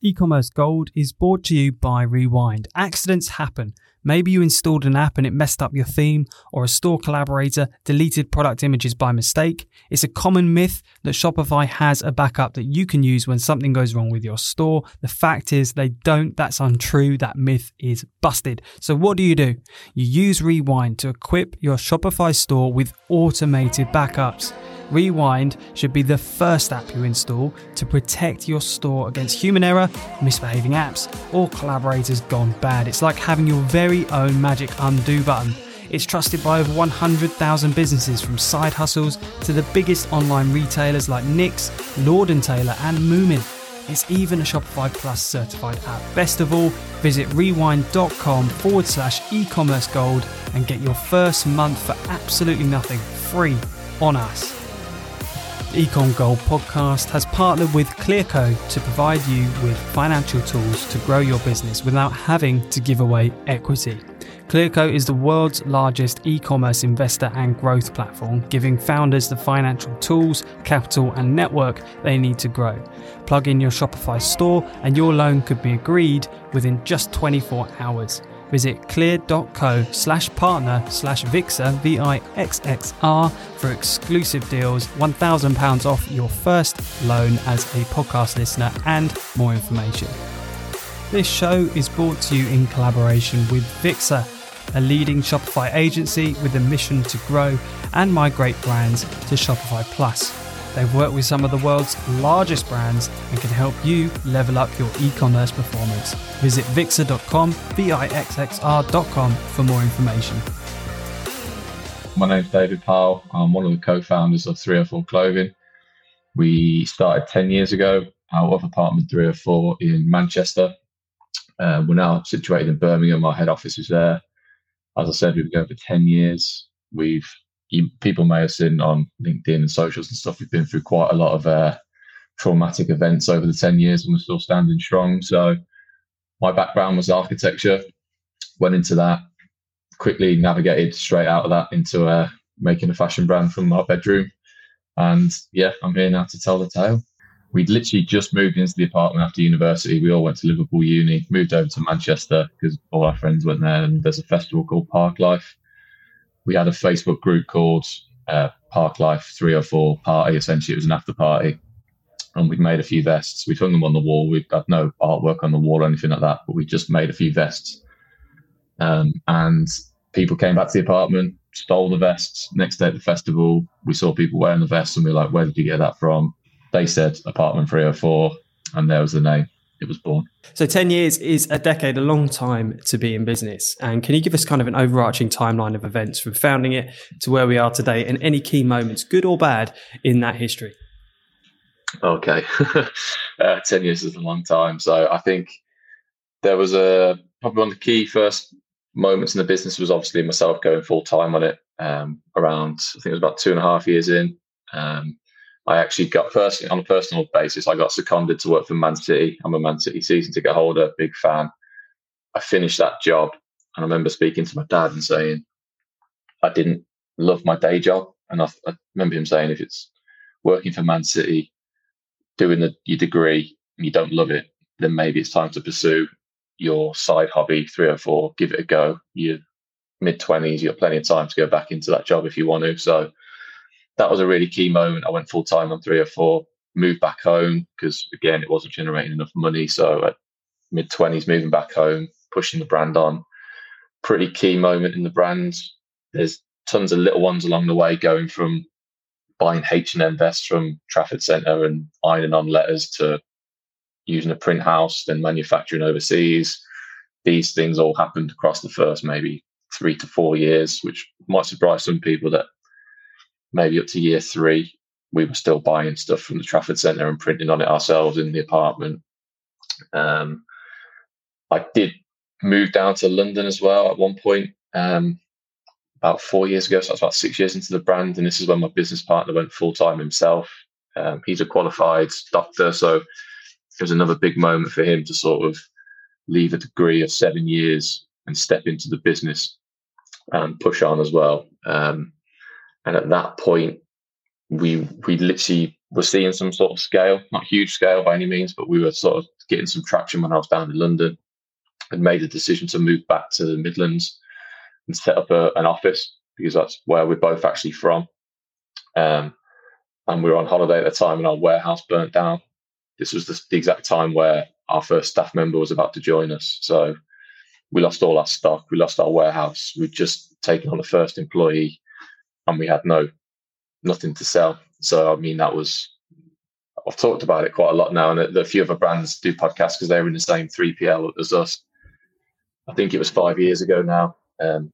E-commerce Gold is brought to you by Rewind. Accidents happen. Maybe you installed an app and it messed up your theme, or a store collaborator deleted product images by mistake. It's a common myth that Shopify has a backup that you can use when something goes wrong with your store. The fact is, they don't. That's untrue. That myth is busted. So, what do you do? You use Rewind to equip your Shopify store with automated backups. Rewind should be the first app you install to protect your store against human error, misbehaving apps, or collaborators gone bad. It's like having your very own magic undo button. It's trusted by over 100,000 businesses from side hustles to the biggest online retailers like NYX, Lord & Taylor and Moomin. It's even a Shopify Plus certified app. Best of all, visit rewind.com forward slash e-commerce gold and get your first month for absolutely nothing free on us. Ecom Gold podcast has partnered with Clearco to provide you with financial tools to grow your business without having to give away equity. Clearco is the world's largest e commerce investor and growth platform, giving founders the financial tools, capital, and network they need to grow. Plug in your Shopify store, and your loan could be agreed within just 24 hours. Visit clear.co slash partner slash VIXXR, V-I-X-X-R, for exclusive deals, £1,000 off your first loan as a podcast listener, and more information. This show is brought to you in collaboration with VIXXR, a leading Shopify agency with a mission to grow and migrate brands to Shopify Plus. They've worked with some of the world's largest brands and can help you level up your e commerce performance. Visit vixxr.com, V I X X R.com for more information. My name's David Powell. I'm one of the co founders of 304 Clothing. We started 10 years ago out of apartment 304 in Manchester. Uh, we're now situated in Birmingham. Our head office is there. As I said, we've been going for 10 years. We've you, people may have seen on LinkedIn and socials and stuff. We've been through quite a lot of uh, traumatic events over the 10 years and we're still standing strong. So, my background was architecture, went into that, quickly navigated straight out of that into uh, making a fashion brand from our bedroom. And yeah, I'm here now to tell the tale. We'd literally just moved into the apartment after university. We all went to Liverpool Uni, moved over to Manchester because all our friends went there. And there's a festival called Parklife we had a Facebook group called uh, Parklife 304 Party. Essentially, it was an after party. And we'd made a few vests. We hung them on the wall. We've got no artwork on the wall or anything like that, but we just made a few vests. Um, and people came back to the apartment, stole the vests. Next day at the festival, we saw people wearing the vests and we were like, where did you get that from? They said apartment 304, and there was the name it was born. So 10 years is a decade, a long time to be in business. And can you give us kind of an overarching timeline of events from founding it to where we are today and any key moments, good or bad, in that history? Okay. uh, 10 years is a long time. So I think there was a probably one of the key first moments in the business was obviously myself going full time on it um, around, I think it was about two and a half years in. Um, I actually got personally on a personal basis, I got seconded to work for Man City. I'm a Man City season ticket holder, big fan. I finished that job, and I remember speaking to my dad and saying, I didn't love my day job, and I, I remember him saying, if it's working for Man City, doing the, your degree, and you don't love it, then maybe it's time to pursue your side hobby 304 give it a go you're mid 20s you've got plenty of time to go back into that job if you want to so that was a really key moment. I went full time on 304, moved back home because again it wasn't generating enough money. So at mid twenties, moving back home, pushing the brand on. Pretty key moment in the brand. There's tons of little ones along the way, going from buying H and M vests from Trafford Centre and ironing on letters to using a print house, then manufacturing overseas. These things all happened across the first maybe three to four years, which might surprise some people that maybe up to year three, we were still buying stuff from the Trafford Centre and printing on it ourselves in the apartment. Um, I did move down to London as well at one point, um, about four years ago. So that's about six years into the brand. And this is when my business partner went full time himself. Um, he's a qualified doctor. So it was another big moment for him to sort of leave a degree of seven years and step into the business and push on as well. Um, and at that point, we we literally were seeing some sort of scale, not huge scale by any means, but we were sort of getting some traction when I was down in London and made the decision to move back to the Midlands and set up a, an office because that's where we're both actually from. Um, and we were on holiday at the time and our warehouse burnt down. This was the, the exact time where our first staff member was about to join us. So we lost all our stock, we lost our warehouse, we'd just taken on the first employee and we had no nothing to sell. So I mean that was I've talked about it quite a lot now, and a, a few other brands do podcasts because they're in the same 3PL as us. I think it was five years ago now. Um,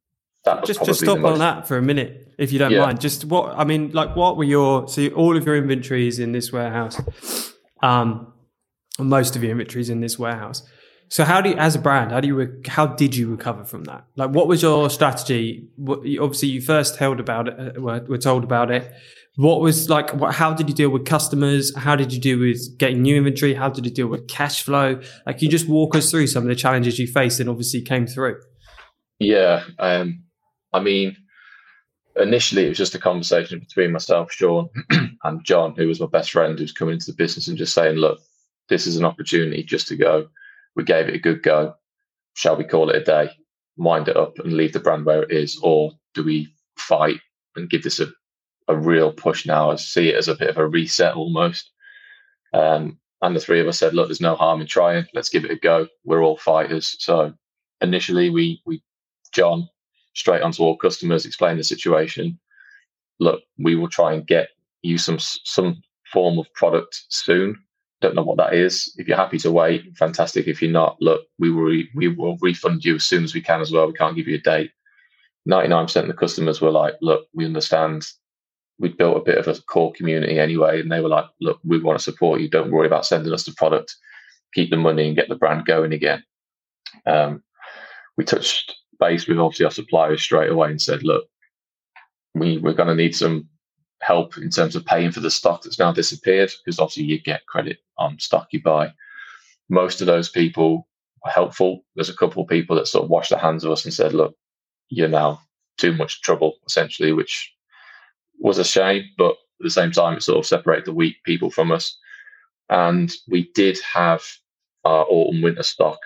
just just stop most... on that for a minute, if you don't yeah. mind. Just what I mean, like, what were your so all of your inventories in this warehouse, um, most of your inventories in this warehouse. So how do you, as a brand, how do you, how did you recover from that? Like, what was your strategy? What, obviously, you first held about it, uh, were, were told about it. What was like? What, how did you deal with customers? How did you deal with getting new inventory? How did you deal with cash flow? Like, you just walk us through some of the challenges you faced and obviously came through. Yeah, um, I mean, initially it was just a conversation between myself, Sean, and John, who was my best friend, who's coming into the business and just saying, "Look, this is an opportunity just to go. We gave it a good go. Shall we call it a day, wind it up, and leave the brand where it is, or do we fight and give this a a real push now. I see it as a bit of a reset almost. Um, and the three of us said, look, there's no harm in trying. Let's give it a go. We're all fighters. So initially, we, we, John, straight onto all customers, explain the situation. Look, we will try and get you some some form of product soon. Don't know what that is. If you're happy to wait, fantastic. If you're not, look, we will re- we will refund you as soon as we can as well. We can't give you a date. 99% of the customers were like, look, we understand we'd built a bit of a core community anyway, and they were like, "Look, we want to support you. Don't worry about sending us the product. Keep the money and get the brand going again." Um, we touched base with obviously our suppliers straight away and said, "Look, we we're going to need some help in terms of paying for the stock that's now disappeared because obviously you get credit Um, on stock you buy." Most of those people were helpful. There's a couple of people that sort of washed their hands of us and said, "Look, you're now too much trouble," essentially, which was a shame, but at the same time, it sort of separated the weak people from us. And we did have our autumn winter stock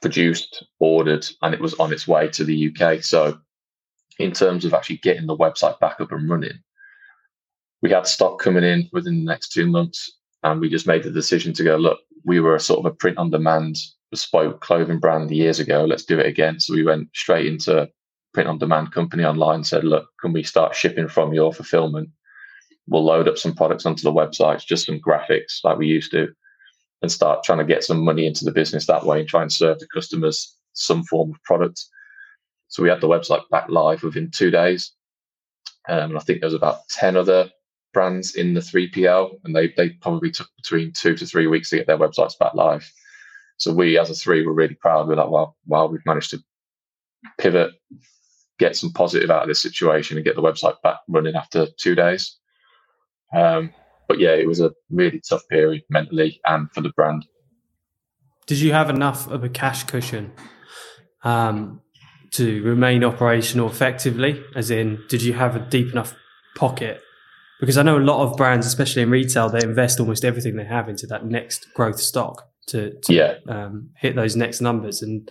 produced, ordered, and it was on its way to the UK. So, in terms of actually getting the website back up and running, we had stock coming in within the next two months. And we just made the decision to go, look, we were a sort of a print on demand bespoke clothing brand years ago. Let's do it again. So we went straight into print on demand company online said, look, can we start shipping from your fulfillment? We'll load up some products onto the website, just some graphics like we used to, and start trying to get some money into the business that way and try and serve the customers some form of product. So we had the website back live within two days. Um, and I think there was about 10 other brands in the 3PL, and they, they probably took between two to three weeks to get their websites back live. So we, as a three, were really proud. We're like, well, wow, we've managed to pivot, get some positive out of this situation and get the website back running after two days. Um, but yeah, it was a really tough period mentally and for the brand. Did you have enough of a cash cushion um, to remain operational effectively? As in, did you have a deep enough pocket? Because I know a lot of brands, especially in retail, they invest almost everything they have into that next growth stock to, to yeah. um, hit those next numbers. And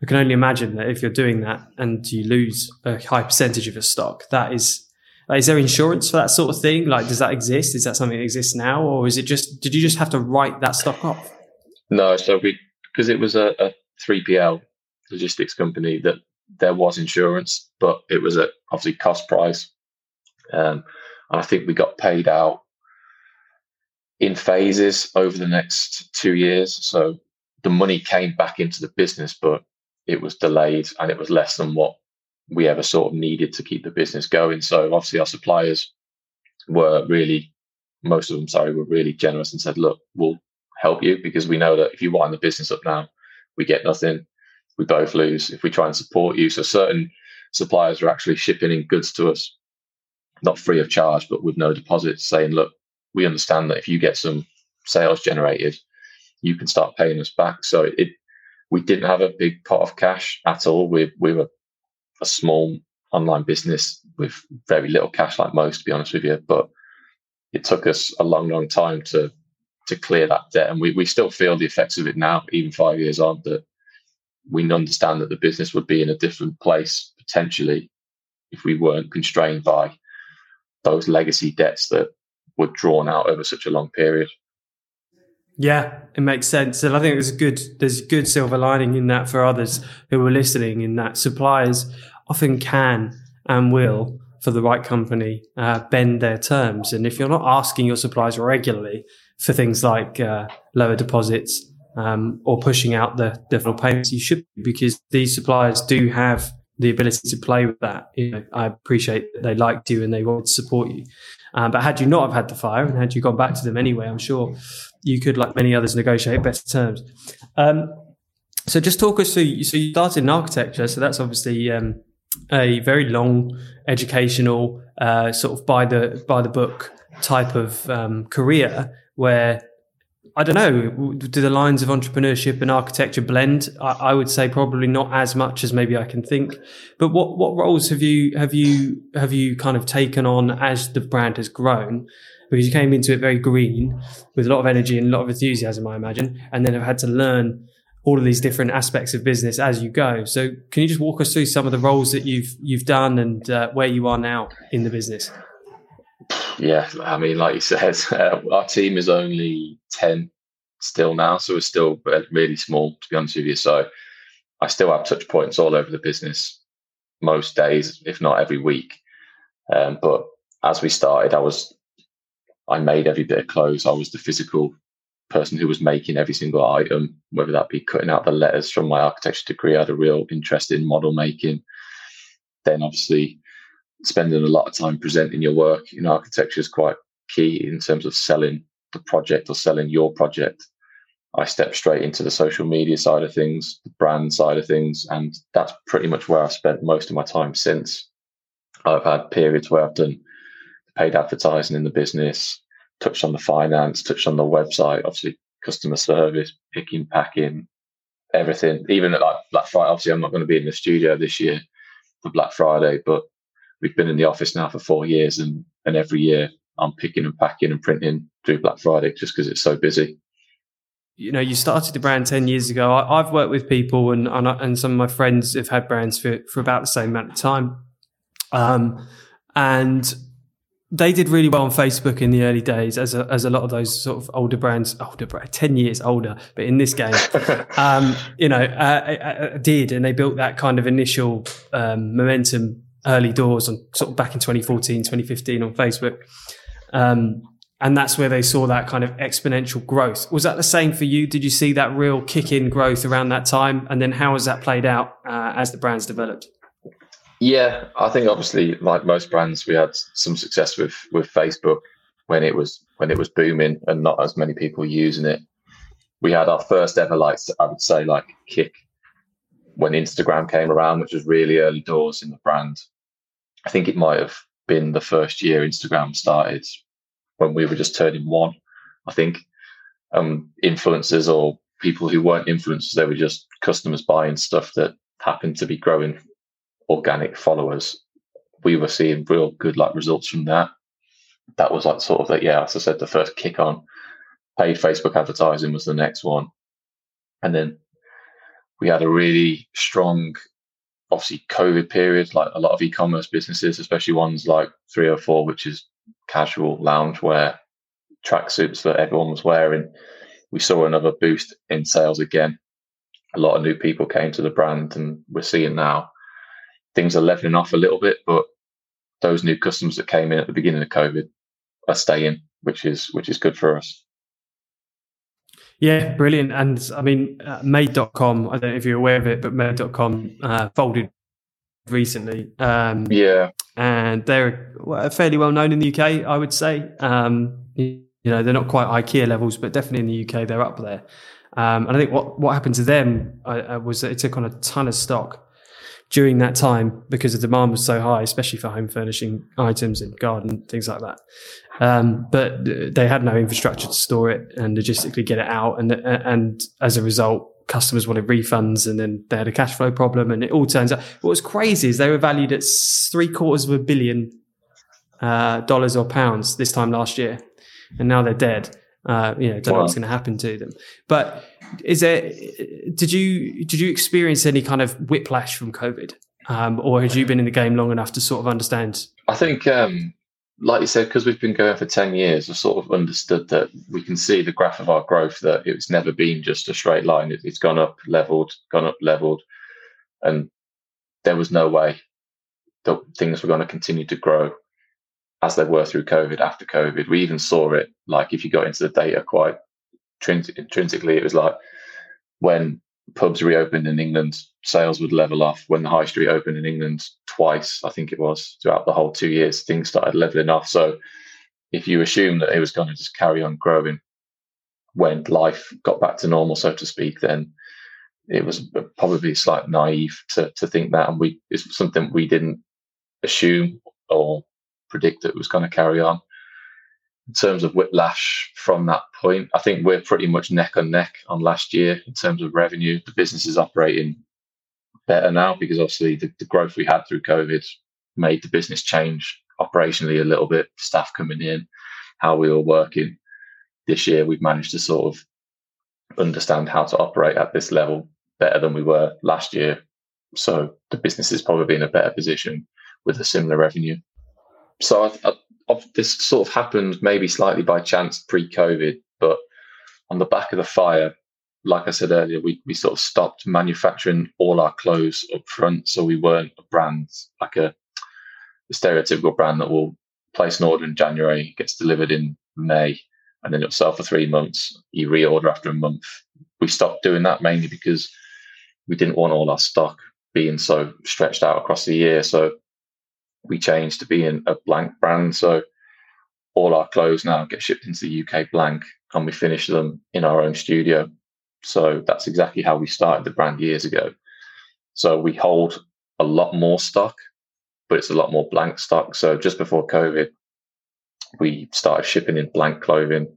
I can only imagine that if you're doing that and you lose a high percentage of your stock, that is, like, is there insurance for that sort of thing? Like, does that exist? Is that something that exists now, or is it just? Did you just have to write that stock off? No, so we because it was a, a 3PL logistics company that there was insurance, but it was at obviously cost price. Um, and I think we got paid out in phases over the next two years. So the money came back into the business, but it was delayed and it was less than what we ever sort of needed to keep the business going. So obviously our suppliers were really, most of them, sorry, were really generous and said, look, we'll help you because we know that if you wind the business up now, we get nothing. We both lose if we try and support you. So certain suppliers are actually shipping in goods to us, not free of charge, but with no deposits, saying, look, we understand that if you get some sales generated, you can start paying us back. So it we didn't have a big pot of cash at all. We we were a small online business with very little cash, like most, to be honest with you. But it took us a long, long time to to clear that debt, and we we still feel the effects of it now, even five years on. That we understand that the business would be in a different place potentially if we weren't constrained by those legacy debts that were drawn out over such a long period. Yeah, it makes sense, and I think there's a good there's a good silver lining in that for others who are listening. In that suppliers often can and will, for the right company, uh, bend their terms. And if you're not asking your suppliers regularly for things like uh, lower deposits um, or pushing out the deferral payments, you should because these suppliers do have the ability to play with that. You know, I appreciate that they liked you and they wanted to support you. Um, but had you not have had the fire and had you gone back to them anyway, I'm sure you could, like many others, negotiate better terms. Um, so just talk us through. So you started in architecture, so that's obviously um, a very long educational, uh, sort of by the by the book type of um, career where I don't know. Do the lines of entrepreneurship and architecture blend? I, I, would say probably not as much as maybe I can think. But what what roles have you have you have you kind of taken on as the brand has grown? Because you came into it very green with a lot of energy and a lot of enthusiasm, I imagine, and then have had to learn all of these different aspects of business as you go. So, can you just walk us through some of the roles that you've you've done and uh, where you are now in the business? Yeah, I mean, like you said, uh, our team is only 10 still now. So we're still really small, to be honest with you. So I still have touch points all over the business most days, if not every week. Um, but as we started, I was, I made every bit of clothes. I was the physical person who was making every single item, whether that be cutting out the letters from my architecture degree. I had a real interest in model making. Then obviously spending a lot of time presenting your work in architecture is quite key in terms of selling the project or selling your project. I stepped straight into the social media side of things, the brand side of things, and that's pretty much where I've spent most of my time since. I've had periods where I've done paid advertising in the business, touched on the finance, touched on the website, obviously customer service, picking, packing, everything. Even at like Black Friday, obviously I'm not going to be in the studio this year for Black Friday, but we've been in the office now for four years, and and every year I'm picking and packing and printing through Black Friday just because it's so busy. You know, you started the brand ten years ago. I, have worked with people, and, and and some of my friends have had brands for for about the same amount of time, um, and they did really well on Facebook in the early days, as a, as a lot of those sort of older brands, older brand, ten years older, but in this game, um, you know, uh, uh, uh, did, and they built that kind of initial um, momentum early doors on sort of back in 2014, 2015 on Facebook. Um, and that's where they saw that kind of exponential growth. Was that the same for you? Did you see that real kick in growth around that time? And then how has that played out uh, as the brands developed? Yeah, I think obviously, like most brands, we had some success with with Facebook when it was when it was booming and not as many people using it. We had our first ever, like I would say, like kick when Instagram came around, which was really early doors in the brand. I think it might have been the first year Instagram started when we were just turning one. I think um, influencers or people who weren't influencers, they were just customers buying stuff that happened to be growing organic followers. We were seeing real good like results from that. That was like sort of like, yeah, as I said, the first kick on. Paid Facebook advertising was the next one. And then we had a really strong obviously COVID period, like a lot of e-commerce businesses, especially ones like 304, which is casual loungewear, tracksuits that everyone was wearing. We saw another boost in sales again. A lot of new people came to the brand, and we're seeing now things are leveling off a little bit, but those new customers that came in at the beginning of COVID are staying, which is which is good for us. Yeah, brilliant. And I mean, uh, Made.com, I don't know if you're aware of it, but Made.com uh, folded recently. Um, yeah. And they're fairly well known in the UK, I would say. Um, you know, they're not quite IKEA levels, but definitely in the UK, they're up there. Um, and I think what, what happened to them uh, was that it took on a ton of stock during that time because the demand was so high, especially for home furnishing items and garden things like that. Um, but they had no infrastructure to store it and logistically get it out, and and as a result, customers wanted refunds, and then they had a cash flow problem, and it all turns out what was crazy is they were valued at three quarters of a billion uh, dollars or pounds this time last year, and now they're dead. Uh, you know, don't wow. know what's going to happen to them. But is there? Did you did you experience any kind of whiplash from COVID, um, or had you been in the game long enough to sort of understand? I think, um, like you said, because we've been going for ten years, I've sort of understood that we can see the graph of our growth that it's never been just a straight line. It, it's gone up, leveled, gone up, leveled, and there was no way that things were going to continue to grow as they were through COVID, after COVID. We even saw it, like if you got into the data quite intrinsically, it was like when pubs reopened in England, sales would level off. When the high street opened in England twice, I think it was throughout the whole two years, things started leveling off. So if you assume that it was going to just carry on growing when life got back to normal, so to speak, then it was probably slightly naive to, to think that. And we, it's something we didn't assume or predict that it was going to carry on. In terms of whiplash from that point, I think we're pretty much neck and neck on last year in terms of revenue. The business is operating better now because obviously the, the growth we had through COVID made the business change operationally a little bit, staff coming in, how we were working. This year, we've managed to sort of understand how to operate at this level better than we were last year. So the business is probably in a better position with a similar revenue. So I, I, this sort of happened maybe slightly by chance pre-COVID, but on the back of the fire, like I said earlier, we, we sort of stopped manufacturing all our clothes up front. So we weren't a brand like a, a stereotypical brand that will place an order in January, gets delivered in May, and then it'll sell for three months. You reorder after a month. We stopped doing that mainly because we didn't want all our stock being so stretched out across the year. So we changed to being a blank brand. So all our clothes now get shipped into the UK blank and we finish them in our own studio. So that's exactly how we started the brand years ago. So we hold a lot more stock, but it's a lot more blank stock. So just before COVID, we started shipping in blank clothing.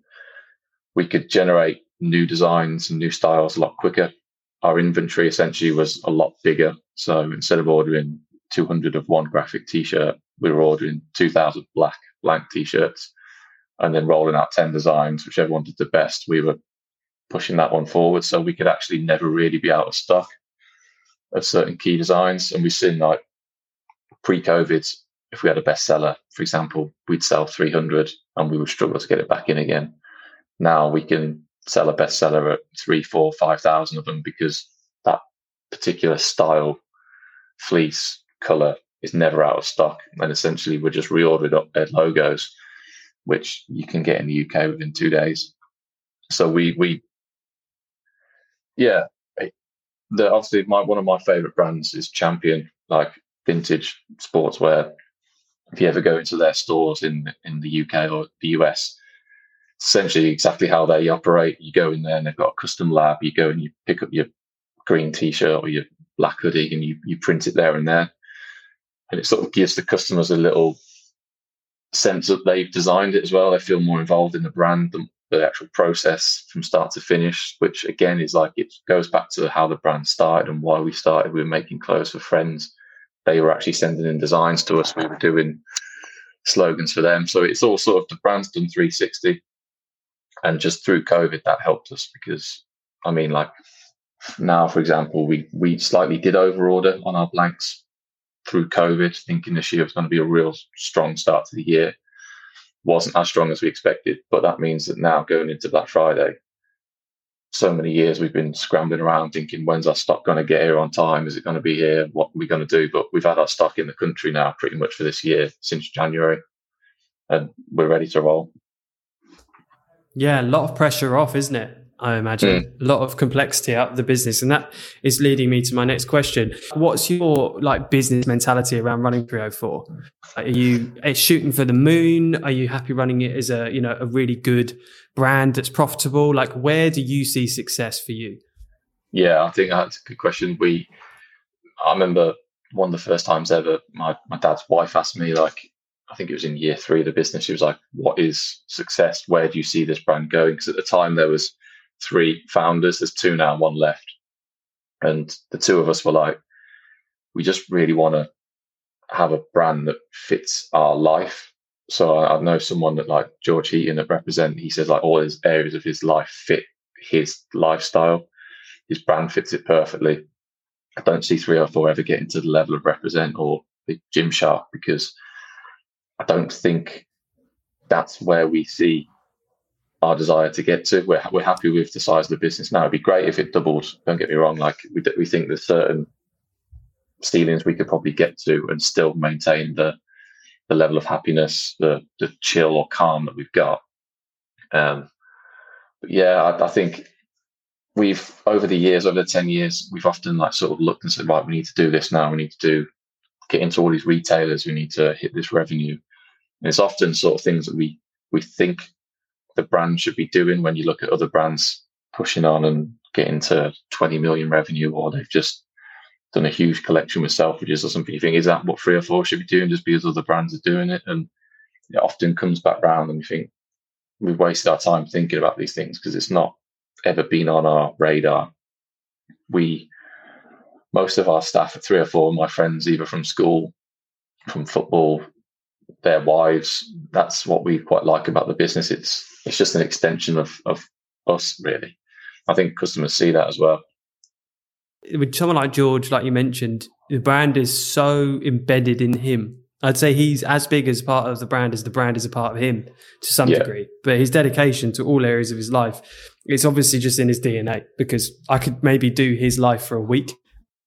We could generate new designs and new styles a lot quicker. Our inventory essentially was a lot bigger. So instead of ordering 200 of one graphic t-shirt. We were ordering 2,000 black blank t-shirts and then rolling out 10 designs, whichever one did the best. We were pushing that one forward so we could actually never really be out of stock of certain key designs. And we've seen like pre-COVID, if we had a bestseller, for example, we'd sell 300 and we would struggle to get it back in again. Now we can sell a bestseller at three, four, five thousand of them because that particular style fleece color is never out of stock. And essentially, we're just reordered up logos, which you can get in the UK within two days. So we we yeah, the obviously my one of my favorite brands is Champion, like vintage sportswear. If you ever go into their stores in in the UK or the US, essentially exactly how they operate. You go in there and they've got a custom lab. You go and you pick up your green t-shirt or your black hoodie and you, you print it there and there and it sort of gives the customers a little sense that they've designed it as well. They feel more involved in the brand, the, the actual process from start to finish, which again is like it goes back to how the brand started and why we started. We were making clothes for friends. They were actually sending in designs to us. We were doing slogans for them. So it's all sort of the brand's done 360. And just through COVID, that helped us because I mean, like now, for example, we we slightly did overorder on our blanks through COVID, thinking this year was going to be a real strong start to the year. Wasn't as strong as we expected, but that means that now going into Black Friday, so many years we've been scrambling around thinking, when's our stock going to get here on time? Is it going to be here? What are we going to do? But we've had our stock in the country now pretty much for this year since January, and we're ready to roll. Yeah, a lot of pressure off, isn't it? I imagine mm. a lot of complexity out of the business, and that is leading me to my next question. What's your like business mentality around running 304? Are you eh, shooting for the moon? Are you happy running it as a you know a really good brand that's profitable? Like, where do you see success for you? Yeah, I think that's a good question. We, I remember one of the first times ever, my my dad's wife asked me like, I think it was in year three of the business. She was like, "What is success? Where do you see this brand going?" Because at the time there was three founders. There's two now, one left. And the two of us were like, we just really want to have a brand that fits our life. So I, I know someone that like George Heaton that represent. He says like all his areas of his life fit his lifestyle. His brand fits it perfectly. I don't see 304 ever getting to the level of represent or the Gymshark because I don't think that's where we see our desire to get to. We're, we're happy with the size of the business now. It'd be great if it doubled. Don't get me wrong. Like we, we think there's certain ceilings we could probably get to and still maintain the the level of happiness, the the chill or calm that we've got. Um, but yeah, I, I think we've over the years, over the ten years, we've often like sort of looked and said, right, we need to do this now. We need to do get into all these retailers. We need to hit this revenue. And it's often sort of things that we we think the brand should be doing when you look at other brands pushing on and getting to 20 million revenue, or they've just done a huge collection with Selfridges or something. You think, is that what three or four should be doing just because other brands are doing it? And it often comes back round and we think we've wasted our time thinking about these things because it's not ever been on our radar. We, most of our staff three at 304, my friends, either from school, from football, their wives, that's what we quite like about the business. It's it's just an extension of of us, really. I think customers see that as well. With someone like George, like you mentioned, the brand is so embedded in him. I'd say he's as big as part of the brand as the brand is a part of him to some yeah. degree. But his dedication to all areas of his life, it's obviously just in his DNA because I could maybe do his life for a week.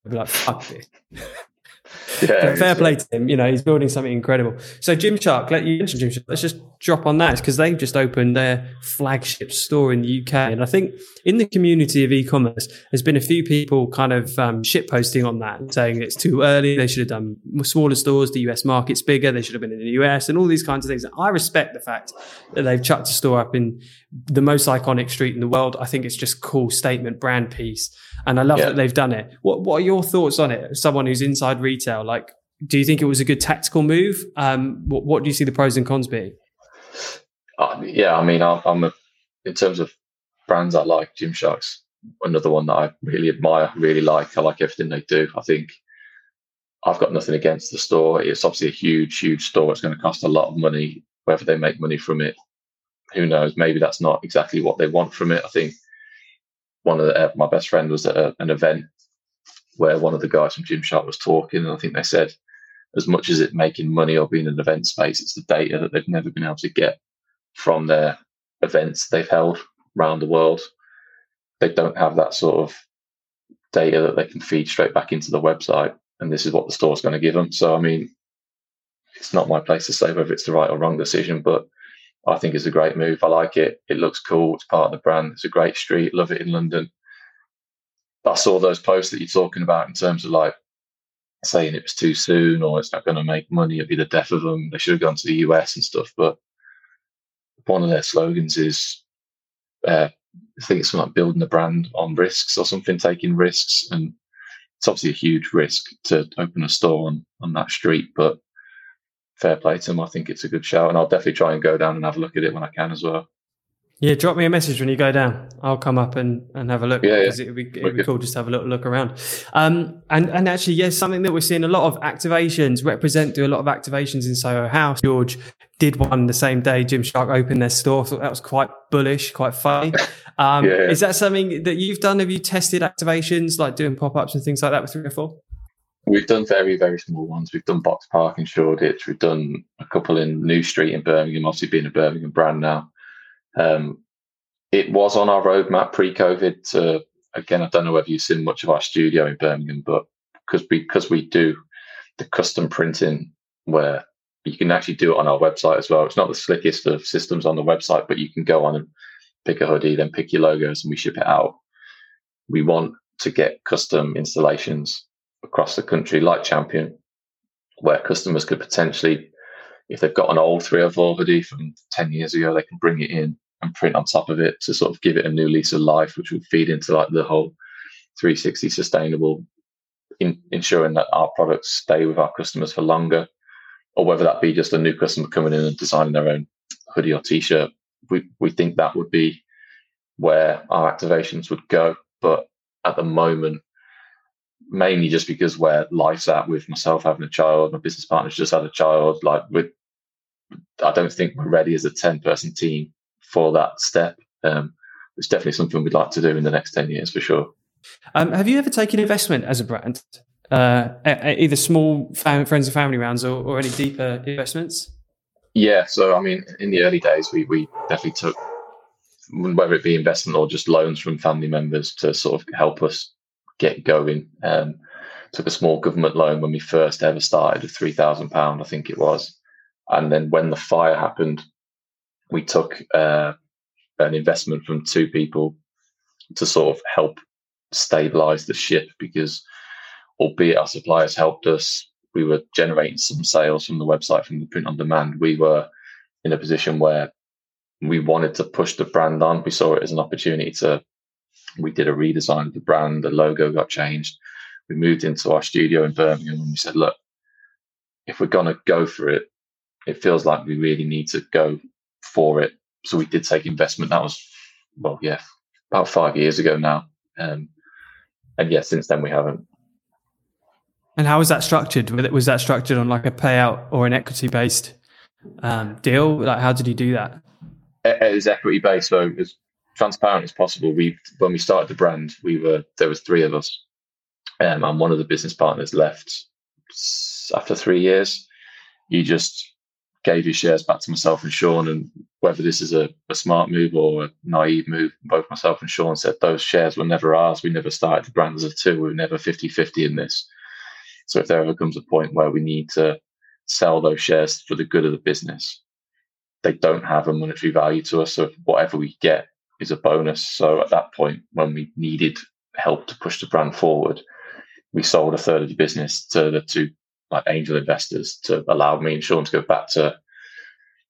I'd be like, fuck this. Yeah, fair play to him. You know, he's building something incredible. So Gymshark, let you mention Gymshark. Let's just drop on that because they've just opened their flagship store in the UK, and I think in the community of e-commerce, there's been a few people kind of um, shit posting on that, saying it's too early. They should have done smaller stores. The US market's bigger. They should have been in the US, and all these kinds of things. And I respect the fact that they've chucked a store up in the most iconic street in the world. I think it's just cool statement brand piece. And I love yeah. that they've done it. What What are your thoughts on it? Someone who's inside retail, like, do you think it was a good tactical move? Um, what, what do you see the pros and cons being? Uh, yeah, I mean, I'm, I'm a, in terms of brands I like, Gymshark's another one that I really admire, really like. I like everything they do. I think I've got nothing against the store. It's obviously a huge, huge store. It's going to cost a lot of money. Whether they make money from it, who knows? Maybe that's not exactly what they want from it. I think one of the, uh, my best friend was at a, an event where one of the guys from Gymshark was talking, and I think they said, as much as it making money or being an event space, it's the data that they've never been able to get from their events they've held around the world. They don't have that sort of data that they can feed straight back into the website, and this is what the store's going to give them. So, I mean, it's not my place to say whether it's the right or wrong decision, but I think it's a great move. I like it. It looks cool. It's part of the brand. It's a great street. Love it in London. I saw those posts that you're talking about in terms of like saying it was too soon or it's not going to make money. It'd be the death of them. They should have gone to the US and stuff. But one of their slogans is, uh, I think it's like building the brand on risks or something, taking risks. And it's obviously a huge risk to open a store on, on that street, but fair play to them. I think it's a good show, and I'll definitely try and go down and have a look at it when I can as well. Yeah, drop me a message when you go down. I'll come up and, and have a look. Yeah, yeah. It'd be, it'd be cool just to have a little look around. Um, and, and actually, yes, yeah, something that we're seeing a lot of activations, represent do a lot of activations in Soho House. George did one the same day Gymshark opened their store. Thought that was quite bullish, quite funny. Um, yeah, yeah. Is that something that you've done? Have you tested activations like doing pop ups and things like that with 304? We've done very, very small ones. We've done Boxpark in Shoreditch. We've done a couple in New Street in Birmingham, obviously being a Birmingham brand now. Um, it was on our roadmap pre-COVID. Again, I don't know whether you've seen much of our studio in Birmingham, but because we because we do the custom printing where you can actually do it on our website as well. It's not the slickest of systems on the website, but you can go on and pick a hoodie, then pick your logos, and we ship it out. We want to get custom installations across the country, like Champion, where customers could potentially, if they've got an old 304 hoodie from 10 years ago, they can bring it in and print on top of it to sort of give it a new lease of life, which will feed into like the whole 360 sustainable, in, ensuring that our products stay with our customers for longer, or whether that be just a new customer coming in and designing their own hoodie or t-shirt. We we think that would be where our activations would go, but at the moment mainly just because where life's at with myself having a child, my business partner's just had a child, like we're I don't think we're ready as a 10 person team for that step. Um, it's definitely something we'd like to do in the next 10 years for sure. Um, have you ever taken investment as a brand? Uh, either small fam- friends and family rounds or, or any deeper investments? Yeah, so I mean, in the early days, we we definitely took whether it be investment or just loans from family members to sort of help us get going. Um, took a small government loan when we first ever started of three thousand pound, I think it was, and then when the fire happened, we took uh, an investment from two people to sort of help stabilize the ship because, albeit our suppliers helped us, we were generating some sales from the website from the print on demand. We were in a position where we wanted to push the brand on. We saw it as an opportunity to. We did a redesign of the brand. The logo got changed. We moved into our studio in Birmingham and we said, look, if we're going to go for it, it feels like we really need to go for it. So we did take investment. That was, well, yeah, about five years ago now. Um, and yeah, since then we haven't. And how was that structured? Was that structured on like a payout or an equity based um, deal? Like, how did you do that? It was equity based, so as transparent as possible. We when we started the brand, we were there was three of us, um, and one of the business partners left after three years. He just gave his shares back to myself and Sean, and whether this is a, a smart move or a naive move, both myself and Sean said those shares were never ours. We never started the brand as a two. We were never 50-50 in this. So if there ever comes a point where we need to sell those shares for the good of the business, they don't have a monetary value to us. So whatever we get is a bonus. So at that point, when we needed help to push the brand forward, we sold a third of the business to the two like angel investors to allow me and Sean to go back to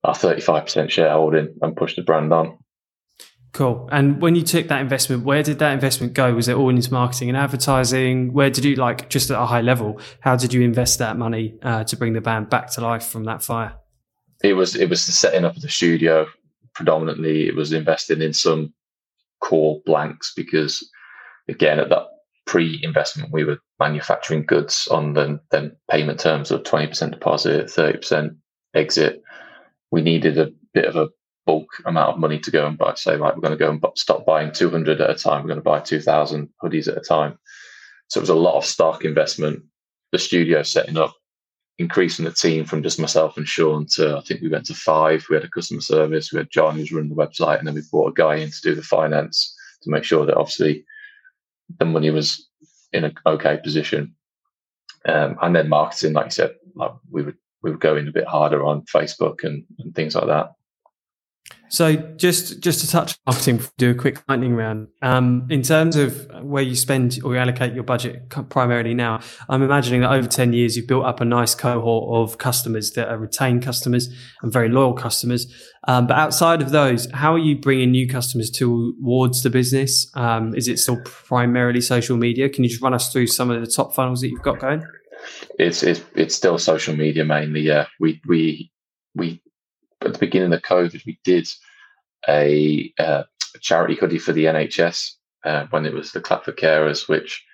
our 35% shareholding and push the brand on. Cool. And when you took that investment, where did that investment go? Was it all into marketing and advertising? Where did you like just at a high level? How did you invest that money uh, to bring the band back to life from that fire? It was it was the setting up of the studio predominantly. It was investing in some core blanks because again at that pre-investment we were manufacturing goods on the then payment terms of 20% deposit, 30% exit. We needed a bit of a bulk amount of money to go and buy. Say, right, we're going to go and stop buying 200 at a time. We're going to buy 2,000 hoodies at a time. So it was a lot of stock investment. The studio setting up, increasing the team from just myself and Sean to I think we went to five. We had a customer service. We had John who's running the website, and then we brought a guy in to do the finance to make sure that obviously the money was in an okay position. Um, and then marketing, like you said, like we would we would go in a bit harder on Facebook and, and things like that. So just just to touch marketing, do a quick lightning round. Um, in terms of where you spend or you allocate your budget primarily now, I'm imagining that over ten years you've built up a nice cohort of customers that are retained customers and very loyal customers. Um, but outside of those, how are you bringing new customers towards the business? Um, is it still primarily social media? Can you just run us through some of the top funnels that you've got going? It's it's it's still social media mainly. Yeah, we we we at the beginning of COVID, we did a, uh, a charity hoodie for the NHS uh, when it was the Clap for Carers, which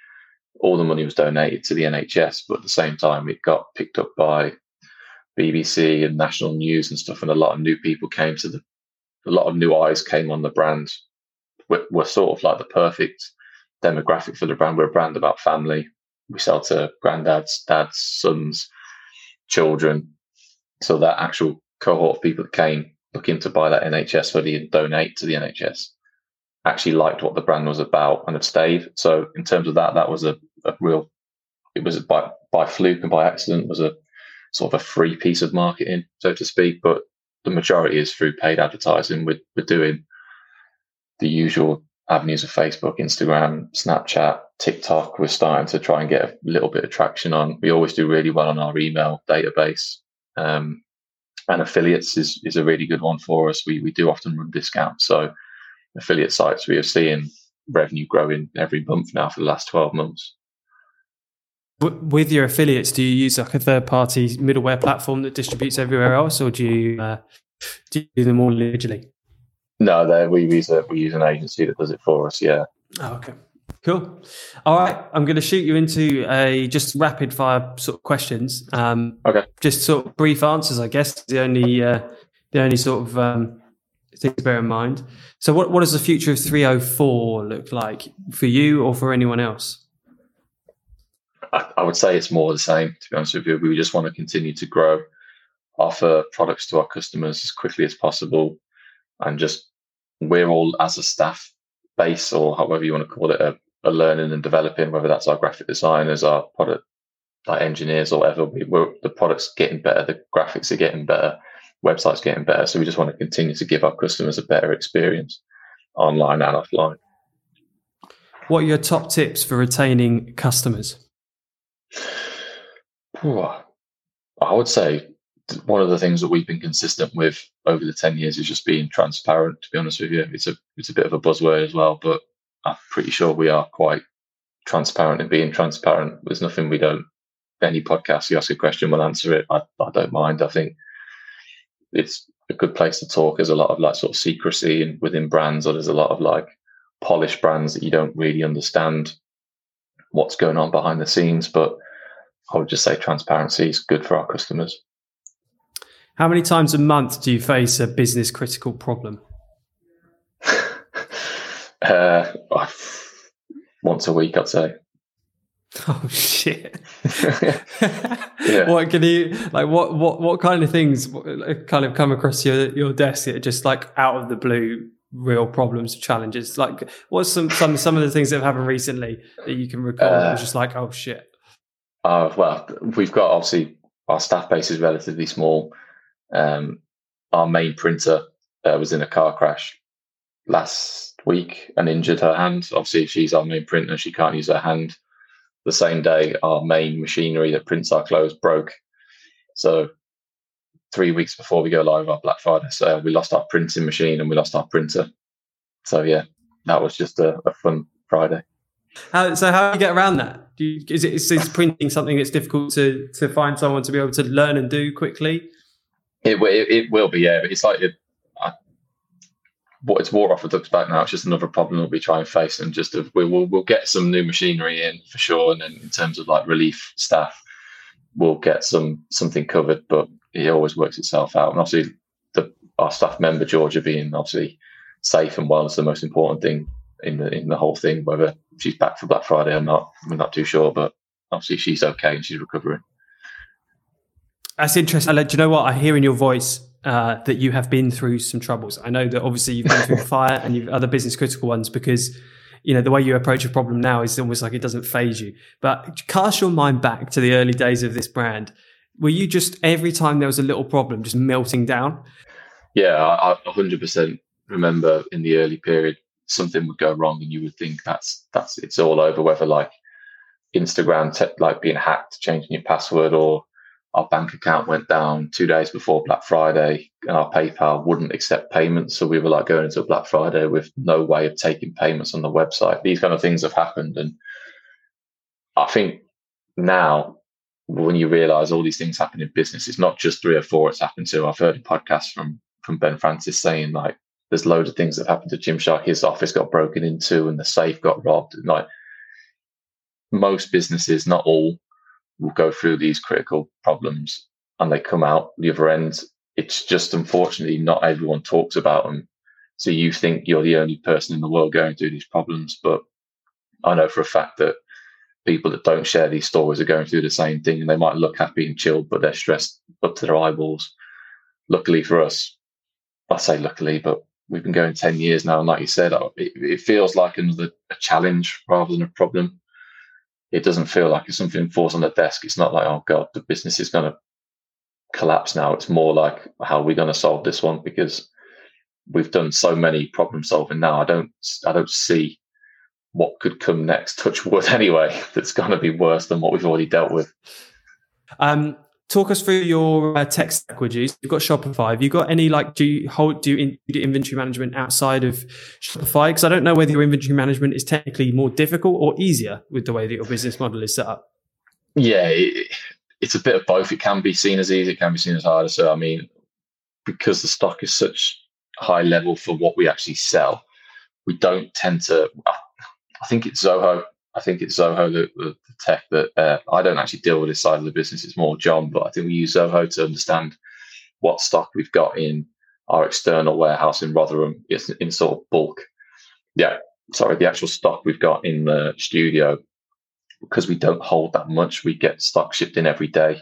all the money was donated to the NHS, but at the same time, it got picked up by BBC and national news and stuff, and a lot of new people came to the, a lot of new eyes came on the brand. We're, we're sort of like the perfect demographic for the brand. We're a brand about family. We sell to granddads, dads, sons, children. So that actual cohort of people that came looking to buy that NHS hoodie and donate to the NHS actually liked what the brand was about and have stayed. So in terms of that, that was a, a real, it was by, by fluke and by accident was a sort of a free piece of marketing, so to speak. But the majority is through paid advertising. We're, we're doing the usual avenues of Facebook, Instagram, Snapchat, TikTok. We're starting to try and get a little bit of traction on. We always do really well on our email database. Um, and affiliates is, is a really good one for us. We, we do often run discounts. So affiliate sites, we are seeing revenue growing every month now for the last 12 months. With your affiliates, do you use like a third party middleware platform that distributes everywhere else, or do you, uh, do, you do them all individually? No, we use a, we use an agency that does it for us. Yeah. Oh, okay. Cool. All right, I'm going to shoot you into a just rapid fire sort of questions. Um, okay. Just sort of brief answers, I guess. The only uh, the only sort of um, thing to bear in mind. So, what what does the future of 304 look like for you or for anyone else? I, I would say it's more the same. To be honest with you, we just want to continue to grow, offer products to our customers as quickly as possible, and just we're all as a staff base or however you want to call it a are learning and developing, whether that's our graphic designers, our product like engineers or whatever. We, we're, the product's getting better, the graphics are getting better, website's getting better. So we just want to continue to give our customers a better experience online and offline. What are your top tips for retaining customers? I would say one of the things that we've been consistent with over the 10 years is just being transparent to be honest with you it's a it's a bit of a buzzword as well but I'm pretty sure we are quite transparent in being transparent. There's nothing we don't. Any podcast, you ask a question, we'll answer it. I, I don't mind. I think it's a good place to talk. There's a lot of like sort of secrecy and within brands, or there's a lot of like polished brands that you don't really understand what's going on behind the scenes. But I would just say transparency is good for our customers. How many times a month do you face a business critical problem? Uh, once a week, I'd say. Oh shit! yeah. What can you like? What what what kind of things kind of come across your your desk that are just like out of the blue, real problems, challenges? Like, what's some some some of the things that have happened recently that you can recall? Uh, just like, oh shit. Uh, well, we've got obviously our staff base is relatively small. Um, our main printer uh, was in a car crash last week and injured her hand. Obviously, she's our main printer, she can't use her hand. The same day, our main machinery that prints our clothes broke. So, three weeks before we go live our Black Friday sale, we lost our printing machine and we lost our printer. So, yeah, that was just a, a fun Friday. How, so, how do you get around that? You, is, it, is, is printing something that's difficult to, to find someone to be able to learn and do quickly? It, it, it will be, yeah. But it's like it, what it's water off the duck's back now. It's just another problem that we try and face, and just we will we'll get some new machinery in for sure. And then in terms of like relief staff, we'll get some something covered, but it always works itself out. And obviously, the our staff member Georgia being obviously safe and well is the most important thing in the in the whole thing. Whether she's back for Black Friday or not, we're not too sure, but obviously she's okay and she's recovering. That's interesting. Do you know what I hear in your voice? Uh, that you have been through some troubles. I know that obviously you've been through fire and you've other business critical ones because you know the way you approach a problem now is almost like it doesn't phase you. But cast your mind back to the early days of this brand. Were you just every time there was a little problem just melting down? Yeah, I, 100% remember in the early period something would go wrong and you would think that's that's it's all over. Whether like Instagram te- like being hacked, changing your password, or our bank account went down two days before Black Friday and our PayPal wouldn't accept payments. So we were like going into Black Friday with no way of taking payments on the website. These kind of things have happened. And I think now when you realize all these things happen in business, it's not just three or four it's happened to. I've heard a podcast from from Ben Francis saying like there's loads of things that happened to Gymshark. His office got broken into and the safe got robbed. And like most businesses, not all, will go through these critical problems and they come out the other end. It's just unfortunately not everyone talks about them. So you think you're the only person in the world going through these problems, but I know for a fact that people that don't share these stories are going through the same thing and they might look happy and chilled, but they're stressed up to their eyeballs. Luckily for us, I say luckily, but we've been going 10 years now. And like you said, it, it feels like another a challenge rather than a problem it doesn't feel like if something falls on the desk, it's not like, oh God, the business is going to collapse now. It's more like, how are we going to solve this one? Because we've done so many problem solving now. I don't, I don't see what could come next. Touch wood, anyway. That's going to be worse than what we've already dealt with. Um, talk us through your uh, tech stack would you? You've got shopify. Have you got any like do you hold do you in, do inventory management outside of shopify? Because i don't know whether your inventory management is technically more difficult or easier with the way that your business model is set up. Yeah it, it's a bit of both. It can be seen as easy it can be seen as harder. So i mean because the stock is such high level for what we actually sell we don't tend to i I think it's Zoho. I think it's Zoho, the, the, tech that uh, I don't actually deal with this side of the business. It's more John, but I think we use Zoho to understand what stock we've got in our external warehouse in Rotherham. It's in sort of bulk. Yeah, sorry, the actual stock we've got in the studio because we don't hold that much. We get stock shipped in every day.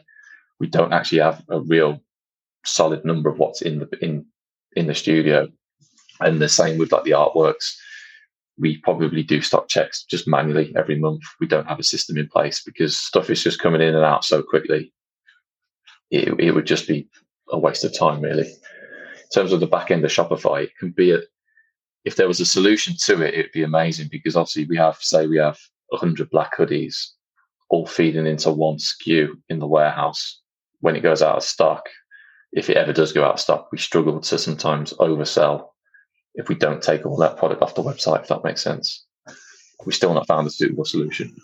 We don't actually have a real solid number of what's in the in in the studio. And the same with like the artworks. We probably do stock checks just manually every month. We don't have a system in place because stuff is just coming in and out so quickly. It, it would just be a waste of time, really. In terms of the back end of Shopify, it can be a if there was a solution to it, it'd be amazing because obviously we have, say, we have 100 black hoodies all feeding into one SKU in the warehouse. When it goes out of stock, if it ever does go out of stock, we struggle to sometimes oversell if we don't take all that product off the website, if that makes sense. We've still not found a suitable solution.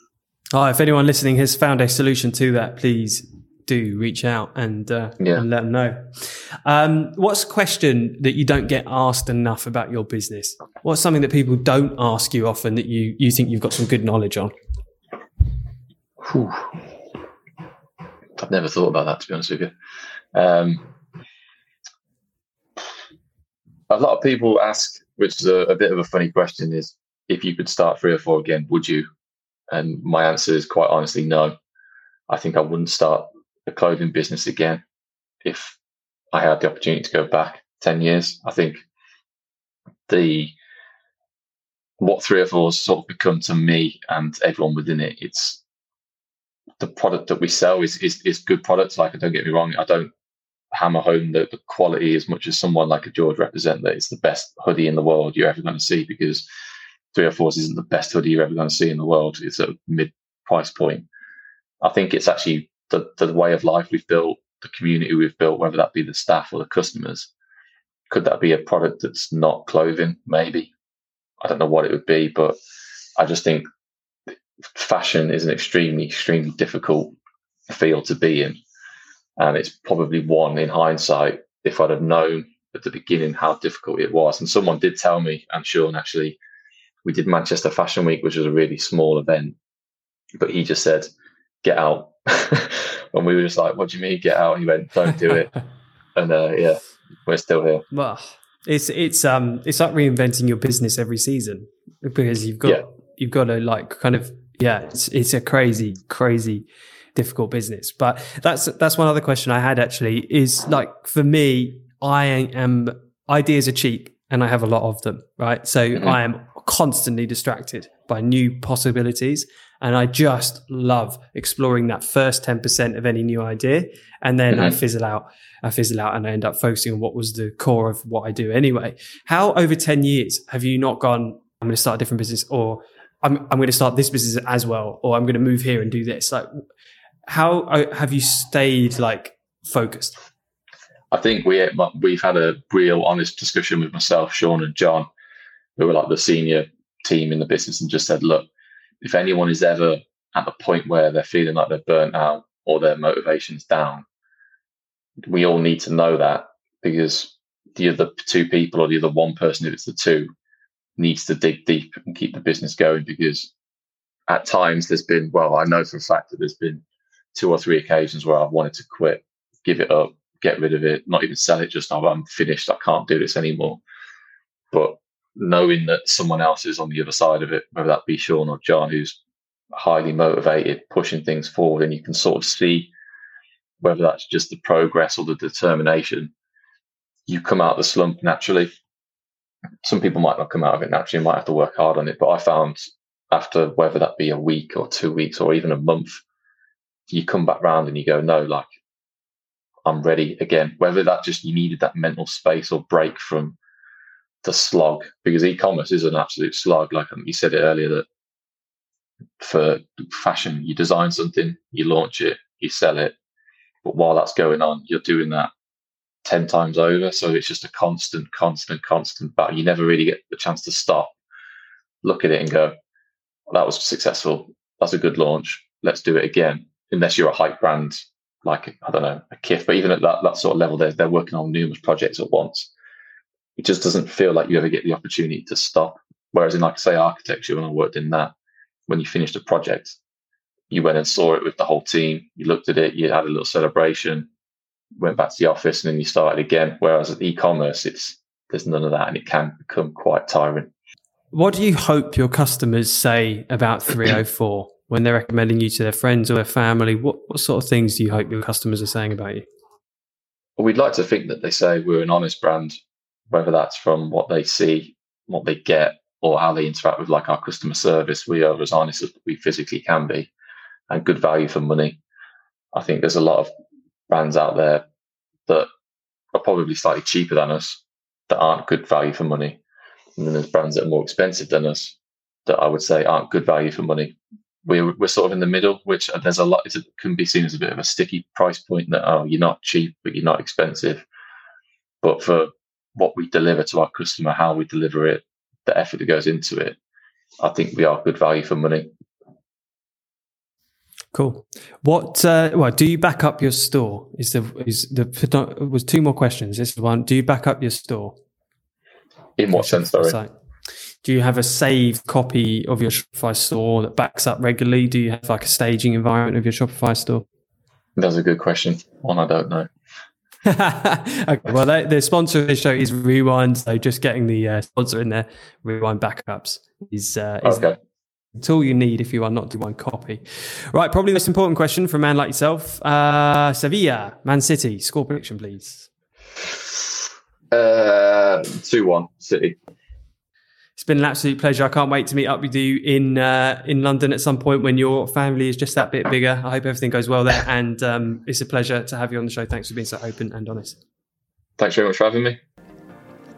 Oh, if anyone listening has found a solution to that, please do reach out and, uh, yeah. and let them know. Um, what's a question that you don't get asked enough about your business? What's something that people don't ask you often that you, you think you've got some good knowledge on? Whew. I've never thought about that, to be honest with you. Um, a lot of people ask, which is a, a bit of a funny question, is if you could start three or four again, would you? And my answer is quite honestly no. I think I wouldn't start a clothing business again if I had the opportunity to go back 10 years. I think the what three or four sort of become to me and everyone within it, it's the product that we sell is is, is good products. Like, don't get me wrong, I don't hammer home the, the quality as much as someone like a George represent that it's the best hoodie in the world you're ever going to see because three or fours isn't the best hoodie you're ever going to see in the world. It's a mid price point. I think it's actually the, the way of life we've built, the community we've built, whether that be the staff or the customers. Could that be a product that's not clothing? Maybe. I don't know what it would be, but I just think fashion is an extremely, extremely difficult field to be in. And it's probably one in hindsight, if I'd have known at the beginning how difficult it was. And someone did tell me, I'm sure, and Sean actually, we did Manchester Fashion Week, which was a really small event, but he just said, get out. and we were just like, what do you mean get out? He went, don't do it. and uh, yeah, we're still here. Well, it's it's um it's like reinventing your business every season because you've got yeah. you've got to like kind of yeah it's it's a crazy crazy difficult business. But that's that's one other question I had actually is like for me, I am ideas are cheap and I have a lot of them, right? So mm-hmm. I am constantly distracted by new possibilities. And I just love exploring that first 10% of any new idea. And then mm-hmm. I fizzle out, I fizzle out and I end up focusing on what was the core of what I do anyway. How over 10 years have you not gone, I'm going to start a different business or I'm, I'm going to start this business as well, or I'm going to move here and do this? Like, how uh, have you stayed like focused? I think we we've had a real honest discussion with myself, Sean, and John, who were like the senior team in the business, and just said, look, if anyone is ever at the point where they're feeling like they're burnt out or their motivation's down, we all need to know that because the other two people or the other one person, if it's the two, needs to dig deep and keep the business going because at times there's been, well, I know for a fact that there's been two or three occasions where I've wanted to quit, give it up, get rid of it, not even sell it, just now I'm finished, I can't do this anymore. But knowing that someone else is on the other side of it, whether that be Sean or John, who's highly motivated, pushing things forward, and you can sort of see whether that's just the progress or the determination, you come out the slump naturally. Some people might not come out of it naturally, might have to work hard on it. But I found after whether that be a week or two weeks or even a month, you come back round and you go, no, like I'm ready again. Whether that just you needed that mental space or break from the slog, because e-commerce is an absolute slog. Like um, you said it earlier, that for fashion, you design something, you launch it, you sell it, but while that's going on, you're doing that ten times over. So it's just a constant, constant, constant battle. You never really get the chance to stop, look at it, and go, "That was successful. That's a good launch. Let's do it again." Unless you're a hype brand like I don't know a Kith, but even at that that sort of level, they're they're working on numerous projects at once. It just doesn't feel like you ever get the opportunity to stop. Whereas in, like say, architecture, when I worked in that, when you finished a project, you went and saw it with the whole team. You looked at it, you had a little celebration, went back to the office, and then you started again. Whereas at e-commerce, it's there's none of that, and it can become quite tiring. What do you hope your customers say about 304 when they're recommending you to their friends or their family? What what sort of things do you hope your customers are saying about you? Well, we'd like to think that they say we're an honest brand, whether that's from what they see, what they get, or how they interact with like our customer service. We are as honest as we physically can be and good value for money. I think there's a lot of brands out there that are probably slightly cheaper than us that aren't good value for money. And then there's brands that are more expensive than us that I would say aren't good value for money. We're, we're sort of in the middle, which there's a lot, it can be seen as a bit of a sticky price point that, oh, you're not cheap, but you're not expensive. But for what we deliver to our customer, how we deliver it, the effort that goes into it, I think we are good value for money. Cool. What? Uh, well, do you back up your store? Is the is the was two more questions. This is one. Do you back up your store? In what sense? Sorry. Do you have a saved copy of your Shopify store that backs up regularly? Do you have like a staging environment of your Shopify store? That's a good question. One I don't know. okay, well, they, the sponsor of the show is Rewind, so just getting the uh, sponsor in there, Rewind backups, is, uh, is okay. It's all you need if you are not doing one copy. Right, probably the most important question for a man like yourself. Uh, Sevilla, Man City, score prediction, please. Uh, 2 1, City. It's been an absolute pleasure. I can't wait to meet up with you in uh, in London at some point when your family is just that bit bigger. I hope everything goes well there. And um, it's a pleasure to have you on the show. Thanks for being so open and honest. Thanks very much for having me.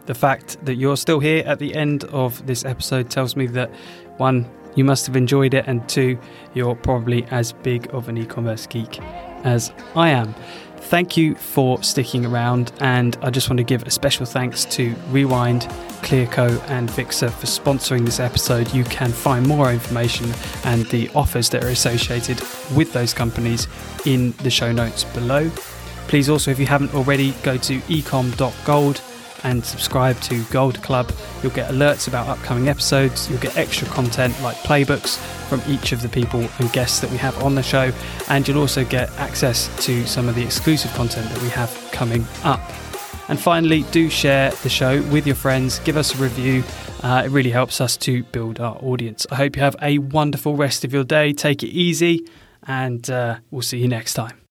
The fact that you're still here at the end of this episode tells me that one, you must have enjoyed it, and two, you're probably as big of an e commerce geek as I am. Thank you for sticking around, and I just want to give a special thanks to Rewind, Clearco, and VIXXR for sponsoring this episode. You can find more information and the offers that are associated with those companies in the show notes below. Please also, if you haven't already, go to ecom.gold and subscribe to Gold Club. You'll get alerts about upcoming episodes, you'll get extra content like playbooks from each of the people and guests that we have on the show, and you'll also get access to some of the exclusive content that we have coming up. And finally, do share the show with your friends, give us a review. Uh, it really helps us to build our audience. I hope you have a wonderful rest of your day. Take it easy, and uh, we'll see you next time.